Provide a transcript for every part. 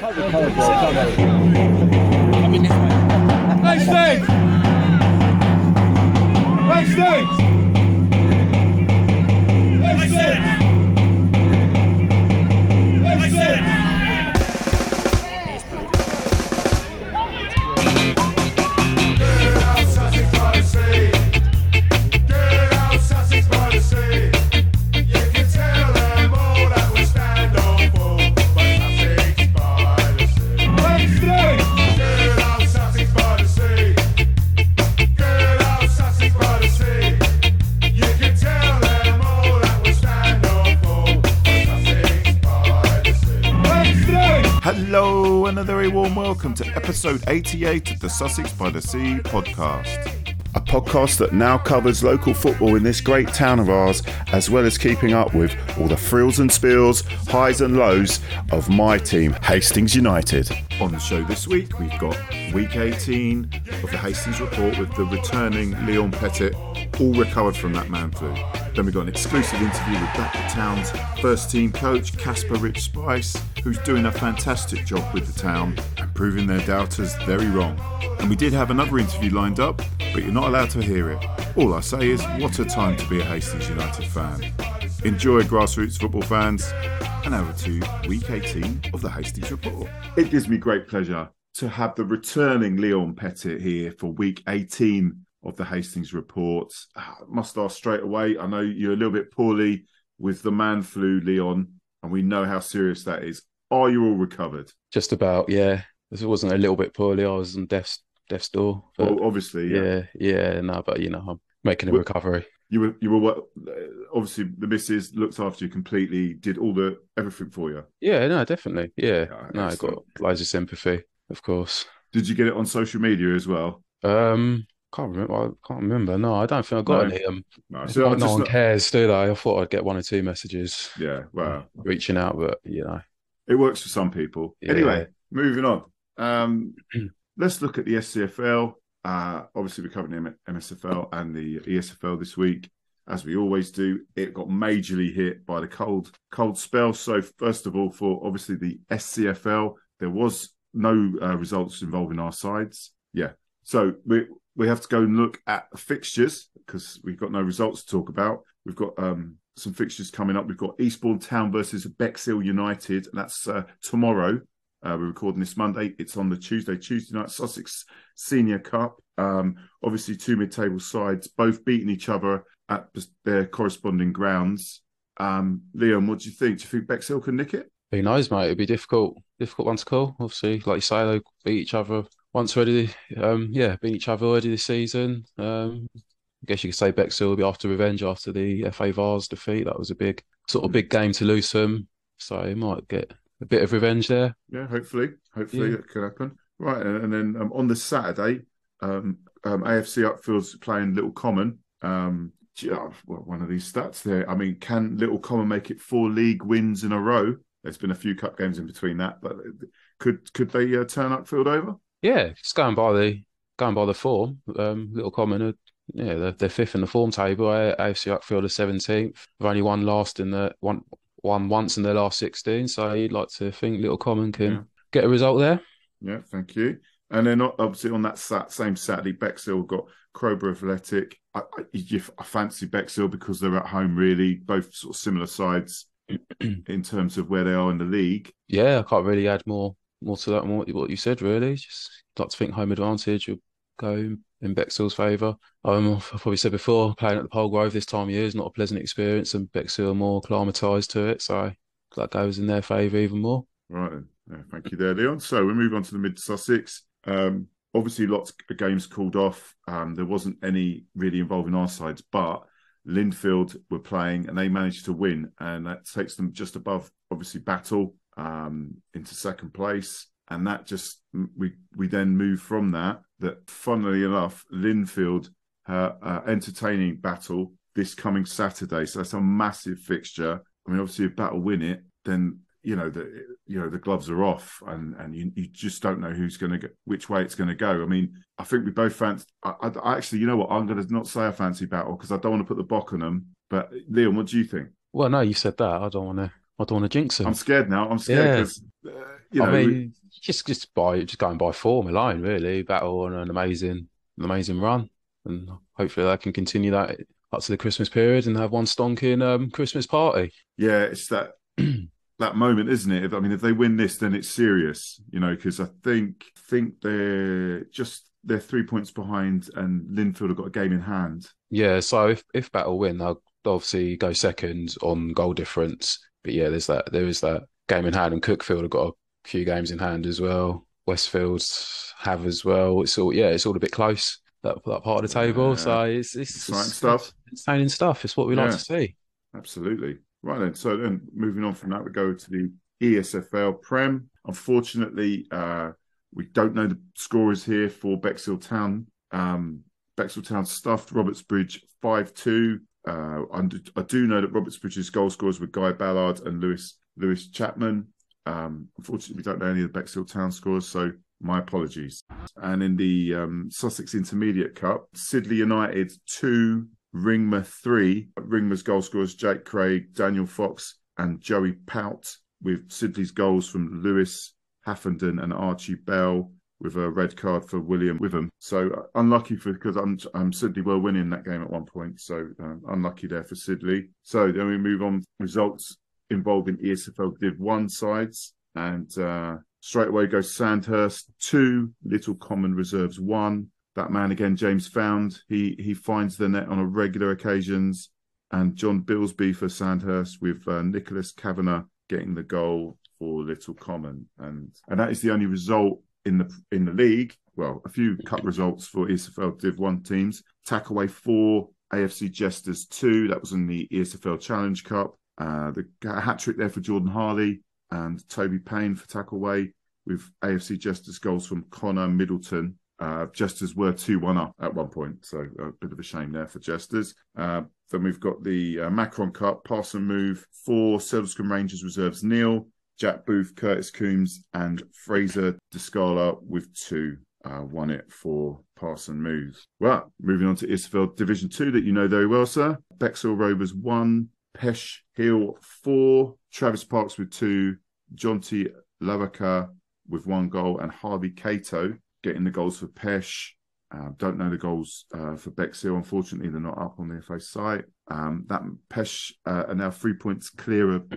Backstage! Backstage! Backstage! Episode 88 of the Sussex by the Sea podcast. A podcast that now covers local football in this great town of ours, as well as keeping up with all the frills and spills, highs and lows of my team, Hastings United. On the show this week, we've got week 18 of the Hastings report with the returning Leon Pettit, all recovered from that man flu. Then we've got an exclusive interview with Battletown's first team coach, Casper Rich Spice, who's doing a fantastic job with the town proving their doubters very wrong. And we did have another interview lined up, but you're not allowed to hear it. All I say is, what a time to be a Hastings United fan. Enjoy, grassroots football fans, and over to week 18 of the Hastings Report. It gives me great pleasure to have the returning Leon Pettit here for week 18 of the Hastings Report. Ah, Must ask straight away, I know you're a little bit poorly with the man flu, Leon, and we know how serious that is. Are you all recovered? Just about, yeah. If it wasn't a little bit poorly, I was on death's death's door. But Well, obviously, yeah. yeah, yeah, no, but you know, I'm making a Well- recovery. You were, you were, what- obviously, the missus looked after you completely, did all the everything for you. Yeah, no, definitely. Yeah, Yeah, no, I got loads of sympathy, of course. Did you get it on social media as well? Um, can't remember. I can't remember. No, I don't think I got No. any. Um, No, so no one not- cares, do they? I thought I'd get one or two messages yeah, well, reaching out, but you know, it works for some people. Yeah. Anyway, moving on. Um, let's look at the SCFL. Uh, obviously, we're covering the MSFL and the ESFL this week, as we always do. It got majorly hit by the cold cold spell. So, first of all, for obviously the SCFL, there was no uh, results involving our sides. Yeah, so we we have to go and look at fixtures because we've got no results to talk about. We've got um, some fixtures coming up. We've got Eastbourne Town versus Bexhill United, and that's uh, tomorrow. Uh, we're recording this Monday. It's on the Tuesday, Tuesday night Sussex Senior Cup. Um, obviously, two mid-table sides, both beating each other at their corresponding grounds. Um, Leon, what do you think? Do you think Bexhill can nick it? who knows, mate? It'd be difficult, difficult one to call. Obviously, like you say, they beat each other once already. Um, yeah, beat each other already this season. Um, I guess you could say Bexhill will be after revenge after the FA Vase defeat. That was a big sort of big game to lose them, so might get a bit of revenge there. Yeah, hopefully, hopefully Yeah. that could happen. Right, and, and then um, on the Saturday, um, um, AFC Upfield's playing Little Common. Um, oh, well, one of these stats there. I mean, can Little Common make it four league wins in a row? There's been a few cup games in between that, but could could they uh, turn Upfield over? Yeah, just going by the going by the form, um, Little Common are yeah they're, they're fifth in the form table. AFC Upfield are seventeenth. They've only won last in the one won once in their last sixteen. So you'd like to think Little Common can Yeah. get a result there. Yeah, thank you. And then obviously on that sat, same Saturday, Bexhill got Crowborough Athletic. I, I, I fancy Bexhill because they're at home, really, both sort of similar sides in terms of where they are in the league. Yeah, I can't really add more more to that than what, what you said. Really, just like to think home advantage will go in Bexhill's favour. Um, I've probably said before, playing at the Polegrove this time of year is not a pleasant experience, and Bexhill are more acclimatised to it, so that goes in their favour even more. Right. Yeah, thank you there, Leon. So we move on to the mid Sussex. Um, obviously, lots of games called off. Um, there wasn't any really involving our sides, but Lindfield were playing and they managed to win, and that takes them just above, obviously, Battle um, into second place. And that just we we then move from that. That funnily enough, Lindfield uh, uh, entertaining Battle this coming Saturday. So that's a massive fixture. I mean, obviously, if Battle win it, then you know the you know the gloves are off, and and you, you just don't know who's going to go, which way it's going to go. I mean, I think we both fancy. I, I, I actually, you know what? I'm going to not say I fancy Battle because I don't want to put the bock on them. But Leon, what do you think? Well, no, you said that. I don't want to. I don't want to jinx them. I'm scared now. I'm scared Yeah. uh, you I we- mean, just just by just going by form alone, really. Battle on an amazing, an amazing run, and hopefully they can continue that up to the Christmas period and have one stonking um, Christmas party. yeah, it's that that moment, isn't it? I mean, if they win this, then it's serious, you know, because I think think they're just they're three points behind, and Lindfield have got a game in hand. Yeah, so if if Battle win, they'll obviously go second on goal difference. But yeah, there's that there is that game in hand, and Cuckfield have got a few games in hand as well. Westfield have as well. It's all yeah, it's all a bit close that that part of the table. Yeah. So it's it's, Exciting it's stuff. entertaining stuff. It's what we like to see. Absolutely. Right then. So then moving on from that, we go to the ESFL Prem. Unfortunately, uh, we don't know the scorers here for Bexhill Town. Um, Bexhill Town stuffed Robertsbridge 5 2. Uh, I do know that Robertsbridge's goal scorers were Guy Ballard and Lewis Lewis Chapman. Um, unfortunately, we don't know any of the Bexhill Town scores, so my apologies. And in the um, Sussex Intermediate Cup, Sidley United 2, Ringmer 3. Ringmer's goal scorers Jake Craig, Daniel Fox, and Joey Pout, with Sidley's goals from Lewis Haffenden and Archie Bell, with a red card for William Witham. So uh, unlucky for because I'm, I'm Sidley were winning that game at one point, so uh, unlucky there for Sidley. So then we move on results involving E ESFL Div 1 sides. And uh, straight away goes Sandhurst 2, Little Common Reserves 1. That man again, James Found, he he finds the net on a regular occasions. And John Billsby for Sandhurst with uh, Nicholas Kavanagh getting the goal for Little Common. And and that is the only result in the in the league. Well, a few cup results for ESFL Div 1 teams. Tackleway 4, AFC Jesters 2. That was in the ESFL Challenge Cup. Uh, the hat trick there for Jordan Harley and Toby Payne for Tackleway with AFC Jesters goals from Connor Middleton. Uh, Jesters were 2 1 up at one point, so a bit of a shame there for Jesters. Uh, then we've got the uh, Macron Cup, pass and move for Sedlescombe Rangers reserves Neil, Jack Booth, Curtis Coombs, and Fraser Descala with two. Uh, won it for pass and move. Well, moving on to ESFL Division 2 that you know very well, sir. Bexhill Rovers 1, Pesh Hill 4, Travis Parks with 2, Jonty Lavaka with one goal, and Harvey Cato getting the goals for Pesh. Uh, don't know the goals uh, for Bexhill. Unfortunately, they're not up on the FA site. Um, that Pesh uh, are now three points clear of,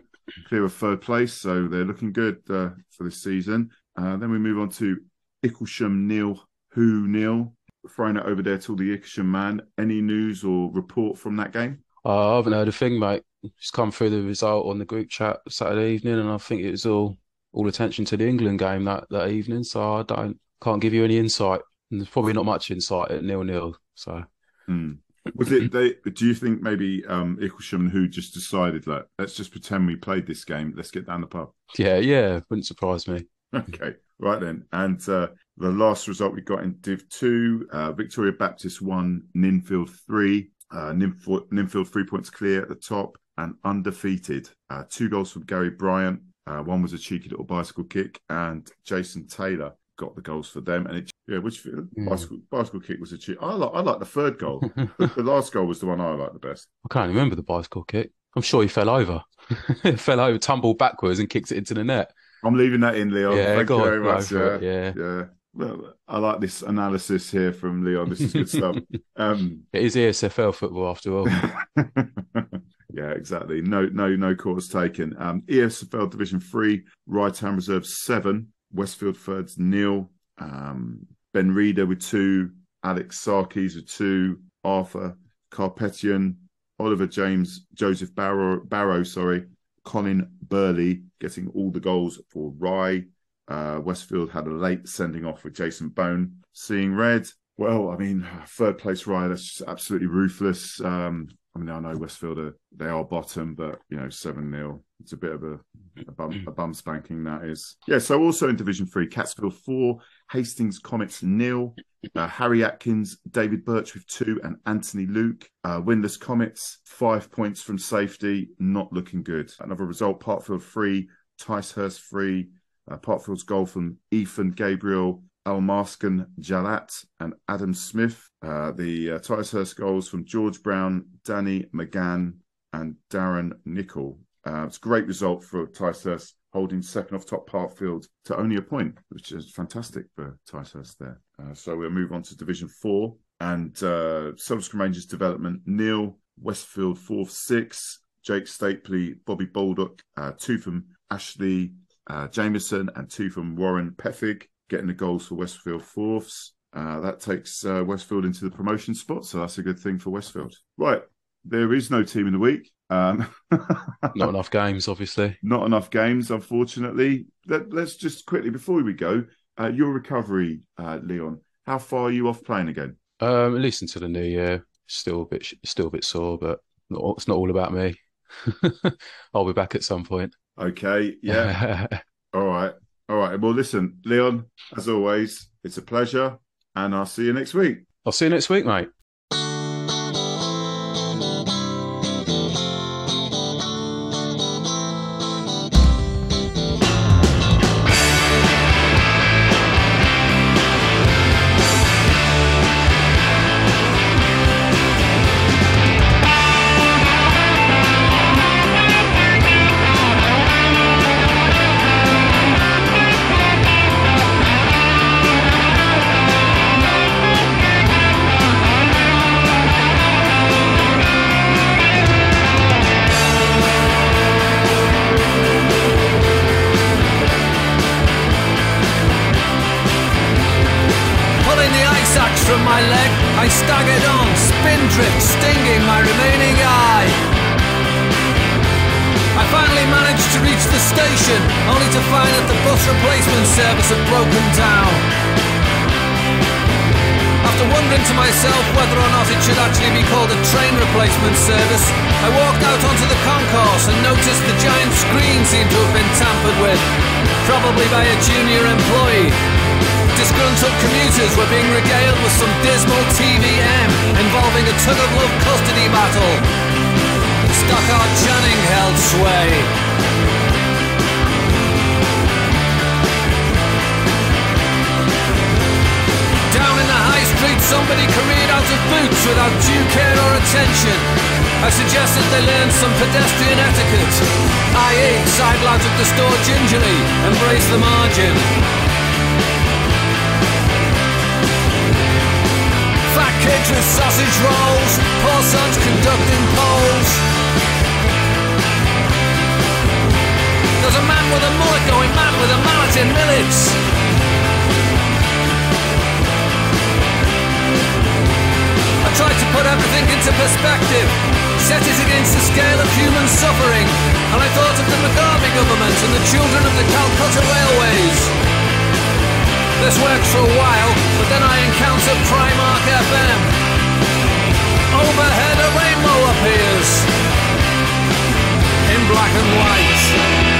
clear of third place, so they're looking good uh, for this season. Uh, then we move on to Icklesham Neil. Who Neil? Throwing it over there to the Icklesham man. Any news or report from that game? Uh, I haven't heard a thing, mate. Just come through the result on the group chat Saturday evening, and I think it was all all attention to the England game that, that evening. So I don't can't give you any insight. And there's probably not much insight at nil nil. So Hmm. Was it they? Do you think maybe um, Icklesham who just decided, like, let's just pretend we played this game, let's get down the pub? yeah, yeah, wouldn't surprise me. Okay, right then. And uh, the last result we got in Div 2, uh, Victoria Baptist 1, Ninfield 3. Uh, three points clear at the top and undefeated. Uh, two goals from Gary Bryant. Uh, one was a cheeky little bicycle kick, and Jason Taylor got the goals for them. And it, yeah, which Hmm. bicycle bicycle kick was a cheat. I like I like the third goal. the, the last goal was the one I like the best. I can't remember the bicycle kick. I'm sure he fell over. fell over, tumbled backwards, and kicked it into the net. I'm leaving that in, Leo. yeah, Thank you very go much. Yeah. yeah. Yeah. Well, I like this analysis here from Leon. This is good stuff. Um, It is ESFL football after all. yeah, exactly. No, no, no calls taken. Um, ESFL Division Three, Right Hand Reserve seven, Westfield Thirds nil, um, Ben Reader with two, Alex Sarkis with two, Arthur Carpetian, Oliver James, Joseph Barrow, Barrow, sorry, Colin Burley getting all the goals for Rye. Uh, Westfield had a late sending off with Jason Bone. Seeing red, well, I mean, third place just absolutely ruthless. Um, I mean, I know Westfield are they are bottom, but you know, seven 0 It's a bit of a, a bum a bum spanking that is. Yeah. So also in Division Three, Catsfield four, Hastings Comets nil, uh, Harry Atkins, David Birch with two, and Anthony Luke. Uh, winless Comets, five points from safety, not looking good. Another result: Parkfield three, Ticehurst three. Uh, Parkfield's goal from Ethan Gabriel, Almarskan Jalat, and Adam Smith. Uh, the uh, Ticehurst goals from George Brown, Danny McGann, and Darren Nicol. Uh, it's a great result for Ticehurst. holding second off top Parkfield to only a point, which is fantastic for Ticehurst there. Uh, so we'll move on to Division Four and uh, Salisbury Rangers development. Neil Westfield fourth, six. Jake Stapley, Bobby Baldock, uh, two from Ashley uh, Jameson, and two from Warren Peffig, getting the goals for Westfield fourths. Uh, that takes uh, Westfield into the promotion spot, so that's a good thing for Westfield. Right, there is no team in the week. Um, Not enough games, obviously. not enough games, unfortunately. Let, us just quickly before we go, uh, your recovery, uh, Leon. How far are you off playing again? Um, at least until the new year. Still a bit, still a bit sore, but not, it's not all about me. I'll be back at some point. Okay, yeah. All right. All right. Well, listen, Leon, as always, it's a pleasure, and I'll see you next week. I'll see you next week, mate. Station, only to find that the bus replacement service had broken down. After wondering to myself whether or not it should actually be called a train replacement service, I walked out onto the concourse and noticed the giant screen seemed to have been tampered with, probably by a junior employee. Disgruntled commuters were being regaled with some dismal TVM involving a tug of love custody battle. Stockard Channing held sway. Somebody careered out of boots without due care or attention. I suggested they learn some pedestrian etiquette, i.e., out of the store gingerly, embrace the margin. Fat kids with sausage rolls, poor sons conducting polls. There's a man with a mullet going mad with a mallet in millets. Tried to put everything into perspective, set it against the scale of human suffering, and I thought of the Mugabe government and the children of the Calcutta Railways. This works for a while, but then I encounter Primark FM. Overhead a rainbow appears in black and white.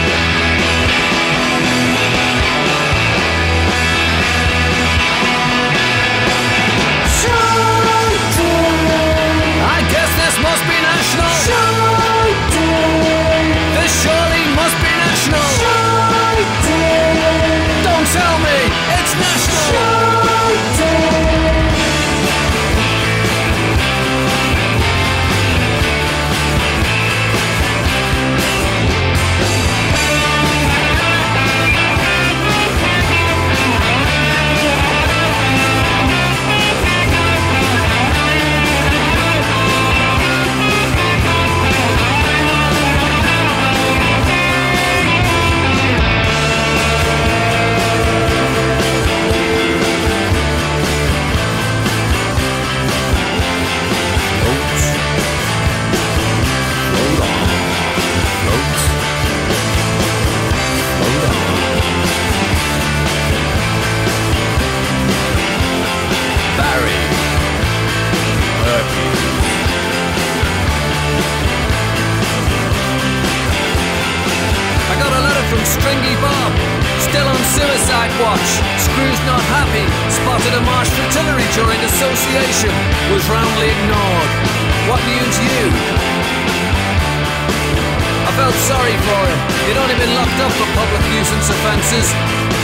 Offences,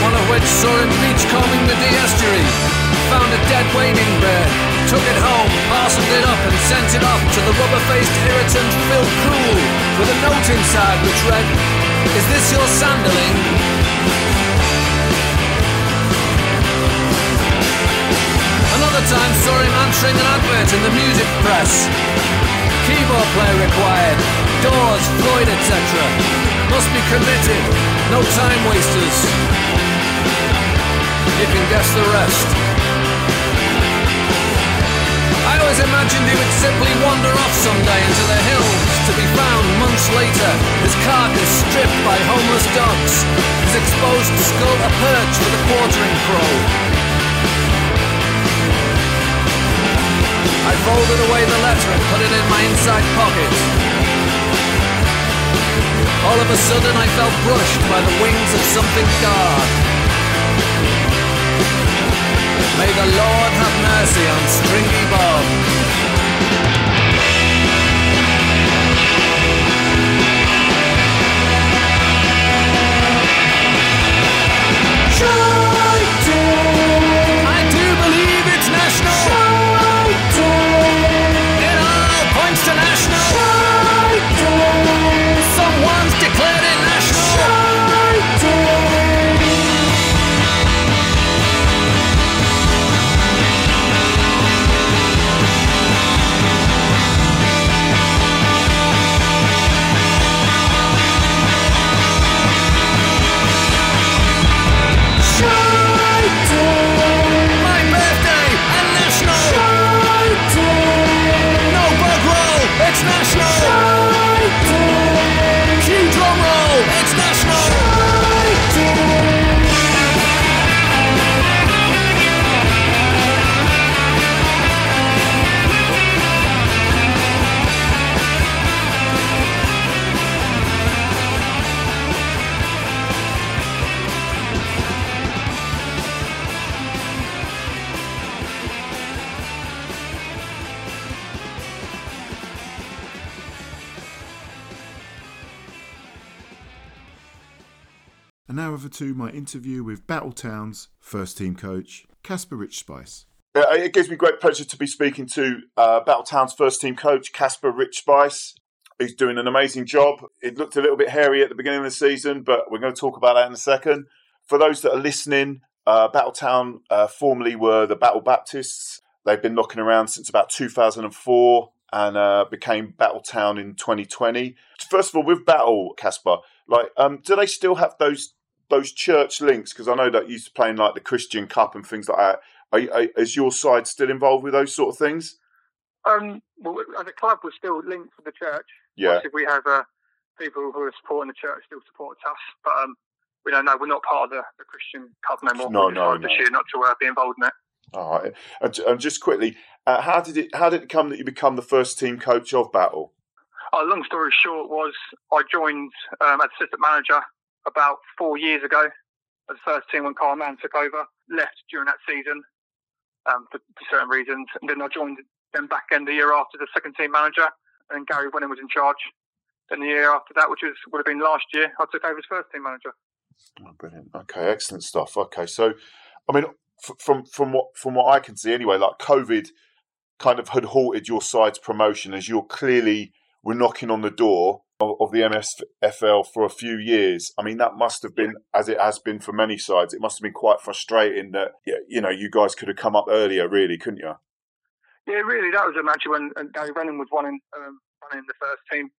one of which saw him beachcombing the Dee estuary. Found a dead wading bird, took it home, parceled it up and sent it off to the rubber-faced irritant Phil Cool with a note inside which read, Is this your sanderling? Another time saw him answering an advert in the music press. Keyboard player required. Doors, Floyd, etc. Must be committed. No time wasters. You can guess the rest. I always imagined he would simply wander off someday into the hills to be found months later, his carcass stripped by homeless dogs, his exposed skull a perch for the quartering crow. I folded away the letter and put it in my inside pocket. All of a sudden I felt brushed by the wings of something dark. May the Lord have mercy on Stringy Bob. To my interview with Battletown's first team coach, Casper Rich Spice. Uh, It gives me great pleasure to be speaking to uh, Battletown's first team coach, Casper Rich Spice. He's doing an amazing job. It looked a little bit hairy at the beginning of the season, but we're going to talk about that in a second. For those that are listening, uh, Battletown uh, formerly were the Battle Baptists. They've been knocking around since about 2004 and uh, became Battletown in 2020. First of all, with Battle, Casper, like, um, do they still have those those church links? Because I know that you used to playing like the Christian Cup and things like that. Are, are, is your side still involved with those sort of things? Um, well, as a club, we're still linked to the church. Yeah. Obviously, we have uh, people who are supporting the church still support us, but um, we don't know. We're not part of the, the Christian Cup no more. No, no, no. This year, not to uh, be involved in it. All right. And, and just quickly, uh, how did it how did it come that you become the first team coach of Battle? Uh, long story short was I joined um, as assistant manager about four years ago the first team when Carl Mann took over. Left during that season um, for, for certain reasons, and then I joined them back end the year after the second team manager, and Gary Winning was in charge. Then the year after that, which was would have been last year, I took over as first team manager. Oh, brilliant. Okay, excellent stuff. Okay, so I mean, f- from from what from what I can see anyway, like COVID kind of had halted your side's promotion as you're clearly were knocking on the door of, the MSFL for a few years. I mean, that must have been, as it has been for many sides, it must have been quite frustrating that you know you guys could have come up earlier, really, couldn't you? Yeah, really, that was a match when Gary Rennan was running um, running the first team,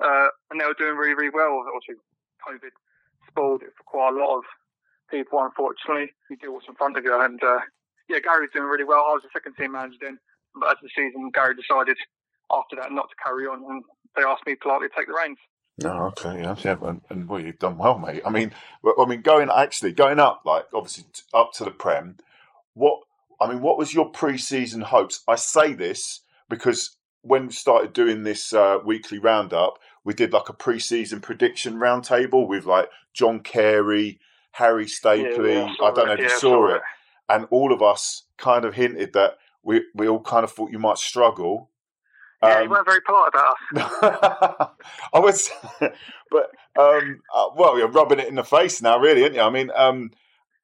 uh, and they were doing really, really well. Obviously, COVID spoiled it for quite a lot of people. Unfortunately, you deal what's in front of you, and uh, yeah, Gary was doing really well. I was the second team manager then, but as the season, Gary decided after that not to carry on, and they asked me politely to take the reins. No, okay, yeah, yeah, and, and well, you've done well, mate. I mean, I mean, going actually going up, like obviously t- up to the prem. What I mean, what was your pre-season hopes? I say this because when we started doing this uh, weekly roundup, we did like a pre-season prediction roundtable with like John Carey, Harry Stapley. Yeah, I don't know if you Yeah, I saw saw it, it. and all of us kind of hinted that we we all kind of thought you might struggle. Yeah, you Um, weren't very polite about us. I was, but um, uh, well, you're rubbing it in the face now, really, aren't you? I mean, um,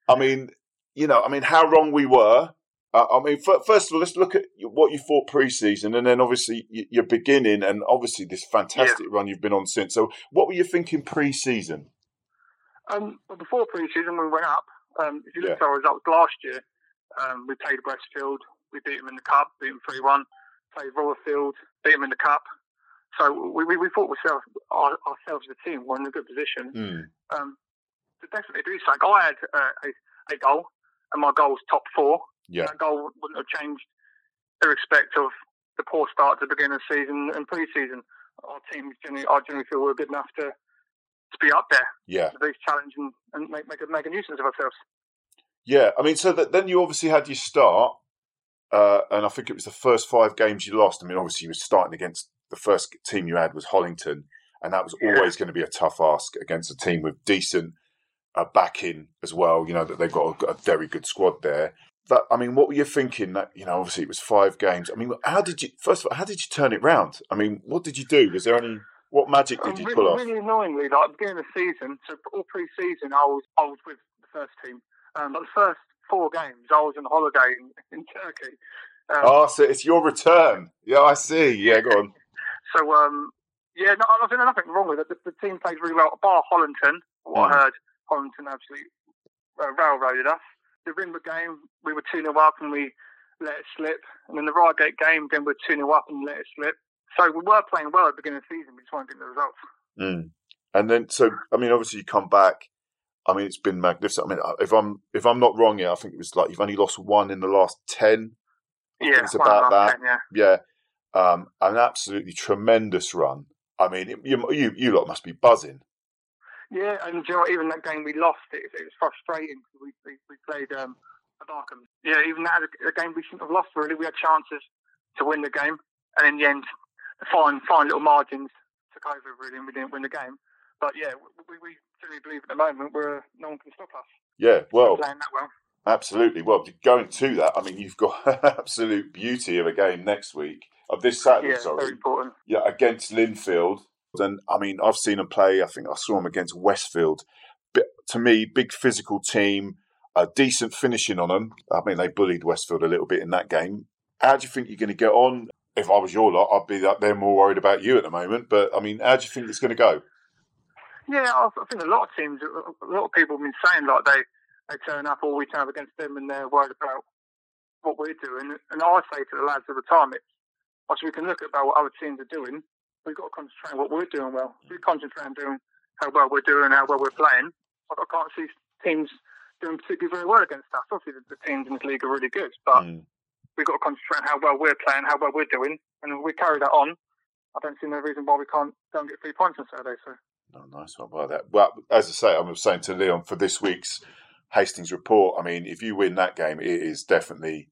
I mean, you know, I mean, how wrong we were. Uh, I mean, f- first of all, let's look at what you thought pre-season, and then obviously y- you're beginning, and obviously this fantastic run you've been on since. So, what were you thinking pre-season? Um, well, before pre-season, we went up. Um, if you look Yeah. at our results last year, um, we played Westfield. We beat them in the cup, beat them three one. Played Royalfield, beat them in the cup. So we we, we thought ourselves our, ourselves as a team were in a good position Mm. um, to definitely do something. I had uh, a, a goal, and my goal was top four. Yeah, That goal wouldn't have changed, irrespective of the poor start to the beginning of the season and pre-season. Our team generally, I generally feel we're good enough to to be up there, yeah, to be challenged and, and make make a, make a nuisance of ourselves. yeah. I mean, so that, then you obviously had your start, uh, and I think it was the first five games you lost. I mean, obviously you were starting against the first team you had was Hollington, and that was always going to be a tough ask against a team with decent uh, backing as well. You know that they've got a, a very good squad there. But I mean, what were you thinking? That you know, obviously it was five games. I mean, how did you first of all? How did you turn it round? I mean, what did you do? Was there any what magic did Um, you really, pull off? really annoyingly, like at the beginning of the season, so all pre-season, I was I was with the first team. Um, but the first four games, I was on holiday in, in Turkey. Um, Oh, so it's your return. Yeah, I see. Yeah, go on. So um, yeah, no, I think there's nothing wrong with it. The, the team played really well. Bar Hollington, what Mm. I heard, Hollington absolutely uh, railroaded us. The Ringwood game, we were two 0 up and we let it slip. And then the Reigate game, again, we were two 0 up and let it slip. So we were playing well at the beginning of the season. We just weren't getting the results. Mm. And then, so I mean, obviously you come back. I mean, it's been magnificent. I mean, if I'm if I'm not wrong, yeah, I think it was like you've only lost one in the last ten. Yeah, it's about that. 10, yeah. Yeah, um, an absolutely tremendous run. I mean, it- you you you lot must be buzzing. Yeah, and you know what, even that game we lost, it, it was frustrating. We, we, we played um, Barkham. Yeah, even that a, game we shouldn't have lost, really. We had chances to win the game, and in the end, the fine, fine little margins took over, really, and we didn't win the game. But yeah, we, we certainly believe at the moment we're, no one can stop us Yeah, well, playing that well. absolutely. Well, going to that, I mean, you've got an absolute beauty of a game next week of this Saturday. Yeah, sorry, very important. yeah, against Lindfield. And I mean, I've seen them play. I think I saw them against Westfield. But to me, big physical team, a decent finishing on them. I mean, they bullied Westfield a little bit in that game. How do you think you're going to get on? If I was your lot, I'd be that they're more worried about you at the moment. But I mean, how do you think it's going to go? Yeah, I I think a lot of teams, a lot of people have been saying like they, they turn up all we turn up against them and they're worried about what we're doing. And I say to the lads all the time, it's, whilst we can look at about what other teams are doing, we've got to concentrate on what we're doing well. We concentrate on doing how well we're doing, how well we're playing, I I can't see teams doing particularly very well against us. Obviously, the, the teams in this league are really good, but Mm. we've got to concentrate on how well we're playing, how well we're doing. And if we carry that on, I don't see no reason why we can't and get three points on Saturday. So. Oh, nice one by that. Well, as I say, I was saying to Leon for this week's Hastings report. I mean, if you win that game, it is definitely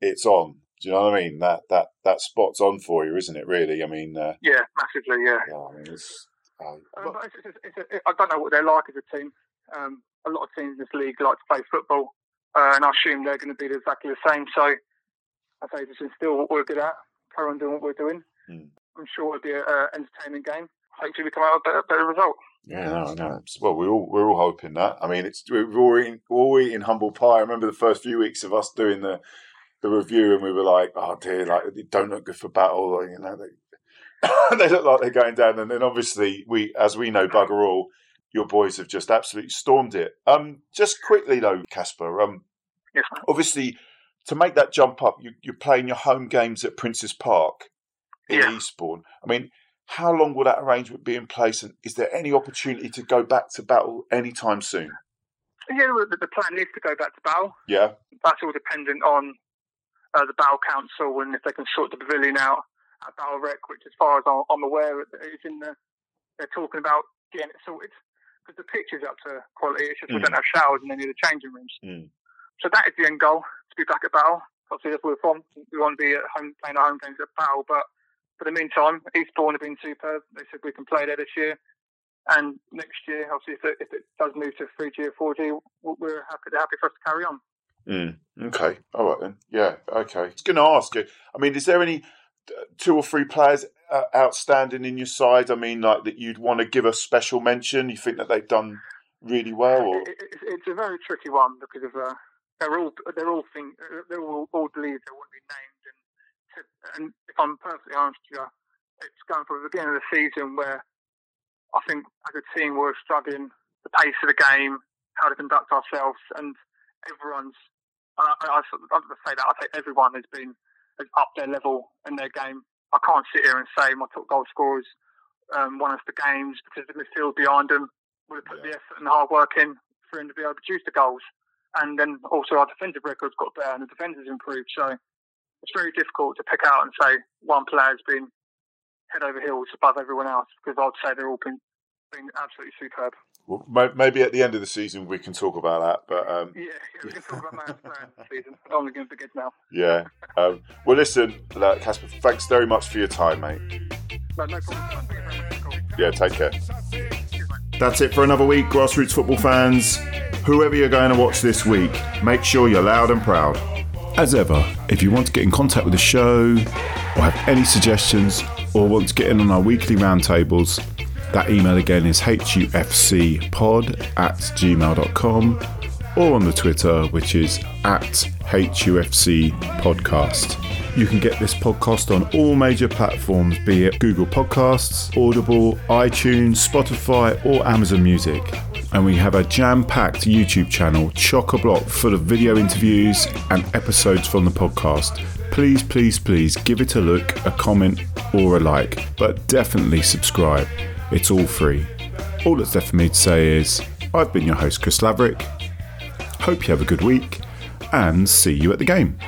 it's on. Do you know what I mean? That that that spot's on for you, isn't it? Really? I mean, uh, Yeah, massively, yeah. yeah, I mean, it's. Uh, Um, but it's, it's, I don't know what they're like as a team. Um, a lot of teams in this league like to play football, uh, and I assume they're going to be exactly the same. So I say just instill what we're good at, carry on doing what we're doing. Hmm. I'm sure it'll be an entertaining game. Hopefully, we come out with a better, better result. Yeah, no, no. Well, we're all we're all hoping that. I mean, it's we're all eating, we're all eating humble pie. I remember the first few weeks of us doing the the review, and we were like, "Oh dear, like they don't look good for battle." You know, they, they look like they're going down. And then obviously, we, as we know, bugger all. Your boys have just absolutely stormed it. Um, just quickly though, Casper. Um, Yes, obviously, to make that jump up, you, you're playing your home games at Princess Park in Yeah. Eastbourne. I mean, how long will that arrangement be in place, and is there any opportunity to go back to battle anytime soon? yeah. The, the plan is to go back to battle. Yeah, That's all dependent on uh, the battle Council and if they can sort the pavilion out at Battle Rec, which, as far as I'm, aware, is in the. They're talking about getting it sorted because the pitch is up to quality. It's just we Mm. don't have showers and any of the changing rooms. Mm. So that is the end goal to be back at battle. Obviously, that's where we're from. We want to be at home playing our home games at battle, but for the meantime, Eastbourne have been superb. They said we can play there this year. And next year, obviously, if it, if it does move to 3G or 4G, we're happy, they're happy for us to carry on. Mm, okay. All right then. Yeah. Okay. I was going to ask you. I mean, is there any two or three players uh, outstanding in your side? I mean, like that you'd want to give a special mention. You think that they've done really well, or It, it, it's a very tricky one because of uh, they're all they're all think they're all, all believe they wouldn't be named. And to, and if I'm perfectly honest with you, it's going from the beginning of the season where I think as a team we're struggling the pace of the game, how to conduct ourselves, and everyone's. I, I, I, I'm going to say that I think everyone has been has upped their level in their game. I can't sit here and say my top goal scorers um, won us the games because the midfield behind them would have put the effort and the hard work in for him to be able to produce the goals. And then also our defensive record's got better and the defence has improved. So it's very difficult to pick out and say one player's been head over heels above everyone else because I'd say they're all been, been absolutely superb. Well, maybe at the end of the season we can talk about that. But um, Yeah, yeah we can talk about man's player season. I'm only going to forget now. yeah. Um, well, listen, uh, Casper, thanks very much for your time, mate. No, no problem. Thank you very much. for the call. Yeah, take care. That's it for another week, grassroots football fans. Whoever you're going to watch this week, make sure you're loud and proud. As ever, if you want to get in contact with the show, or have any suggestions, or want to get in on our weekly roundtables, that email again is hufcpod at gmail.com or on the Twitter, which is at HUFC Podcast. You can get this podcast on all major platforms, be it Google Podcasts, Audible, iTunes, Spotify, or Amazon Music. And we have a jam packed YouTube channel, chock a block, full of video interviews and episodes from the podcast. Please, please, please give it a look, a comment, or a like, but definitely subscribe. It's all free. All that's left for me to say is I've been your host, Chris Laverick. Hope you have a good week and see you at the game.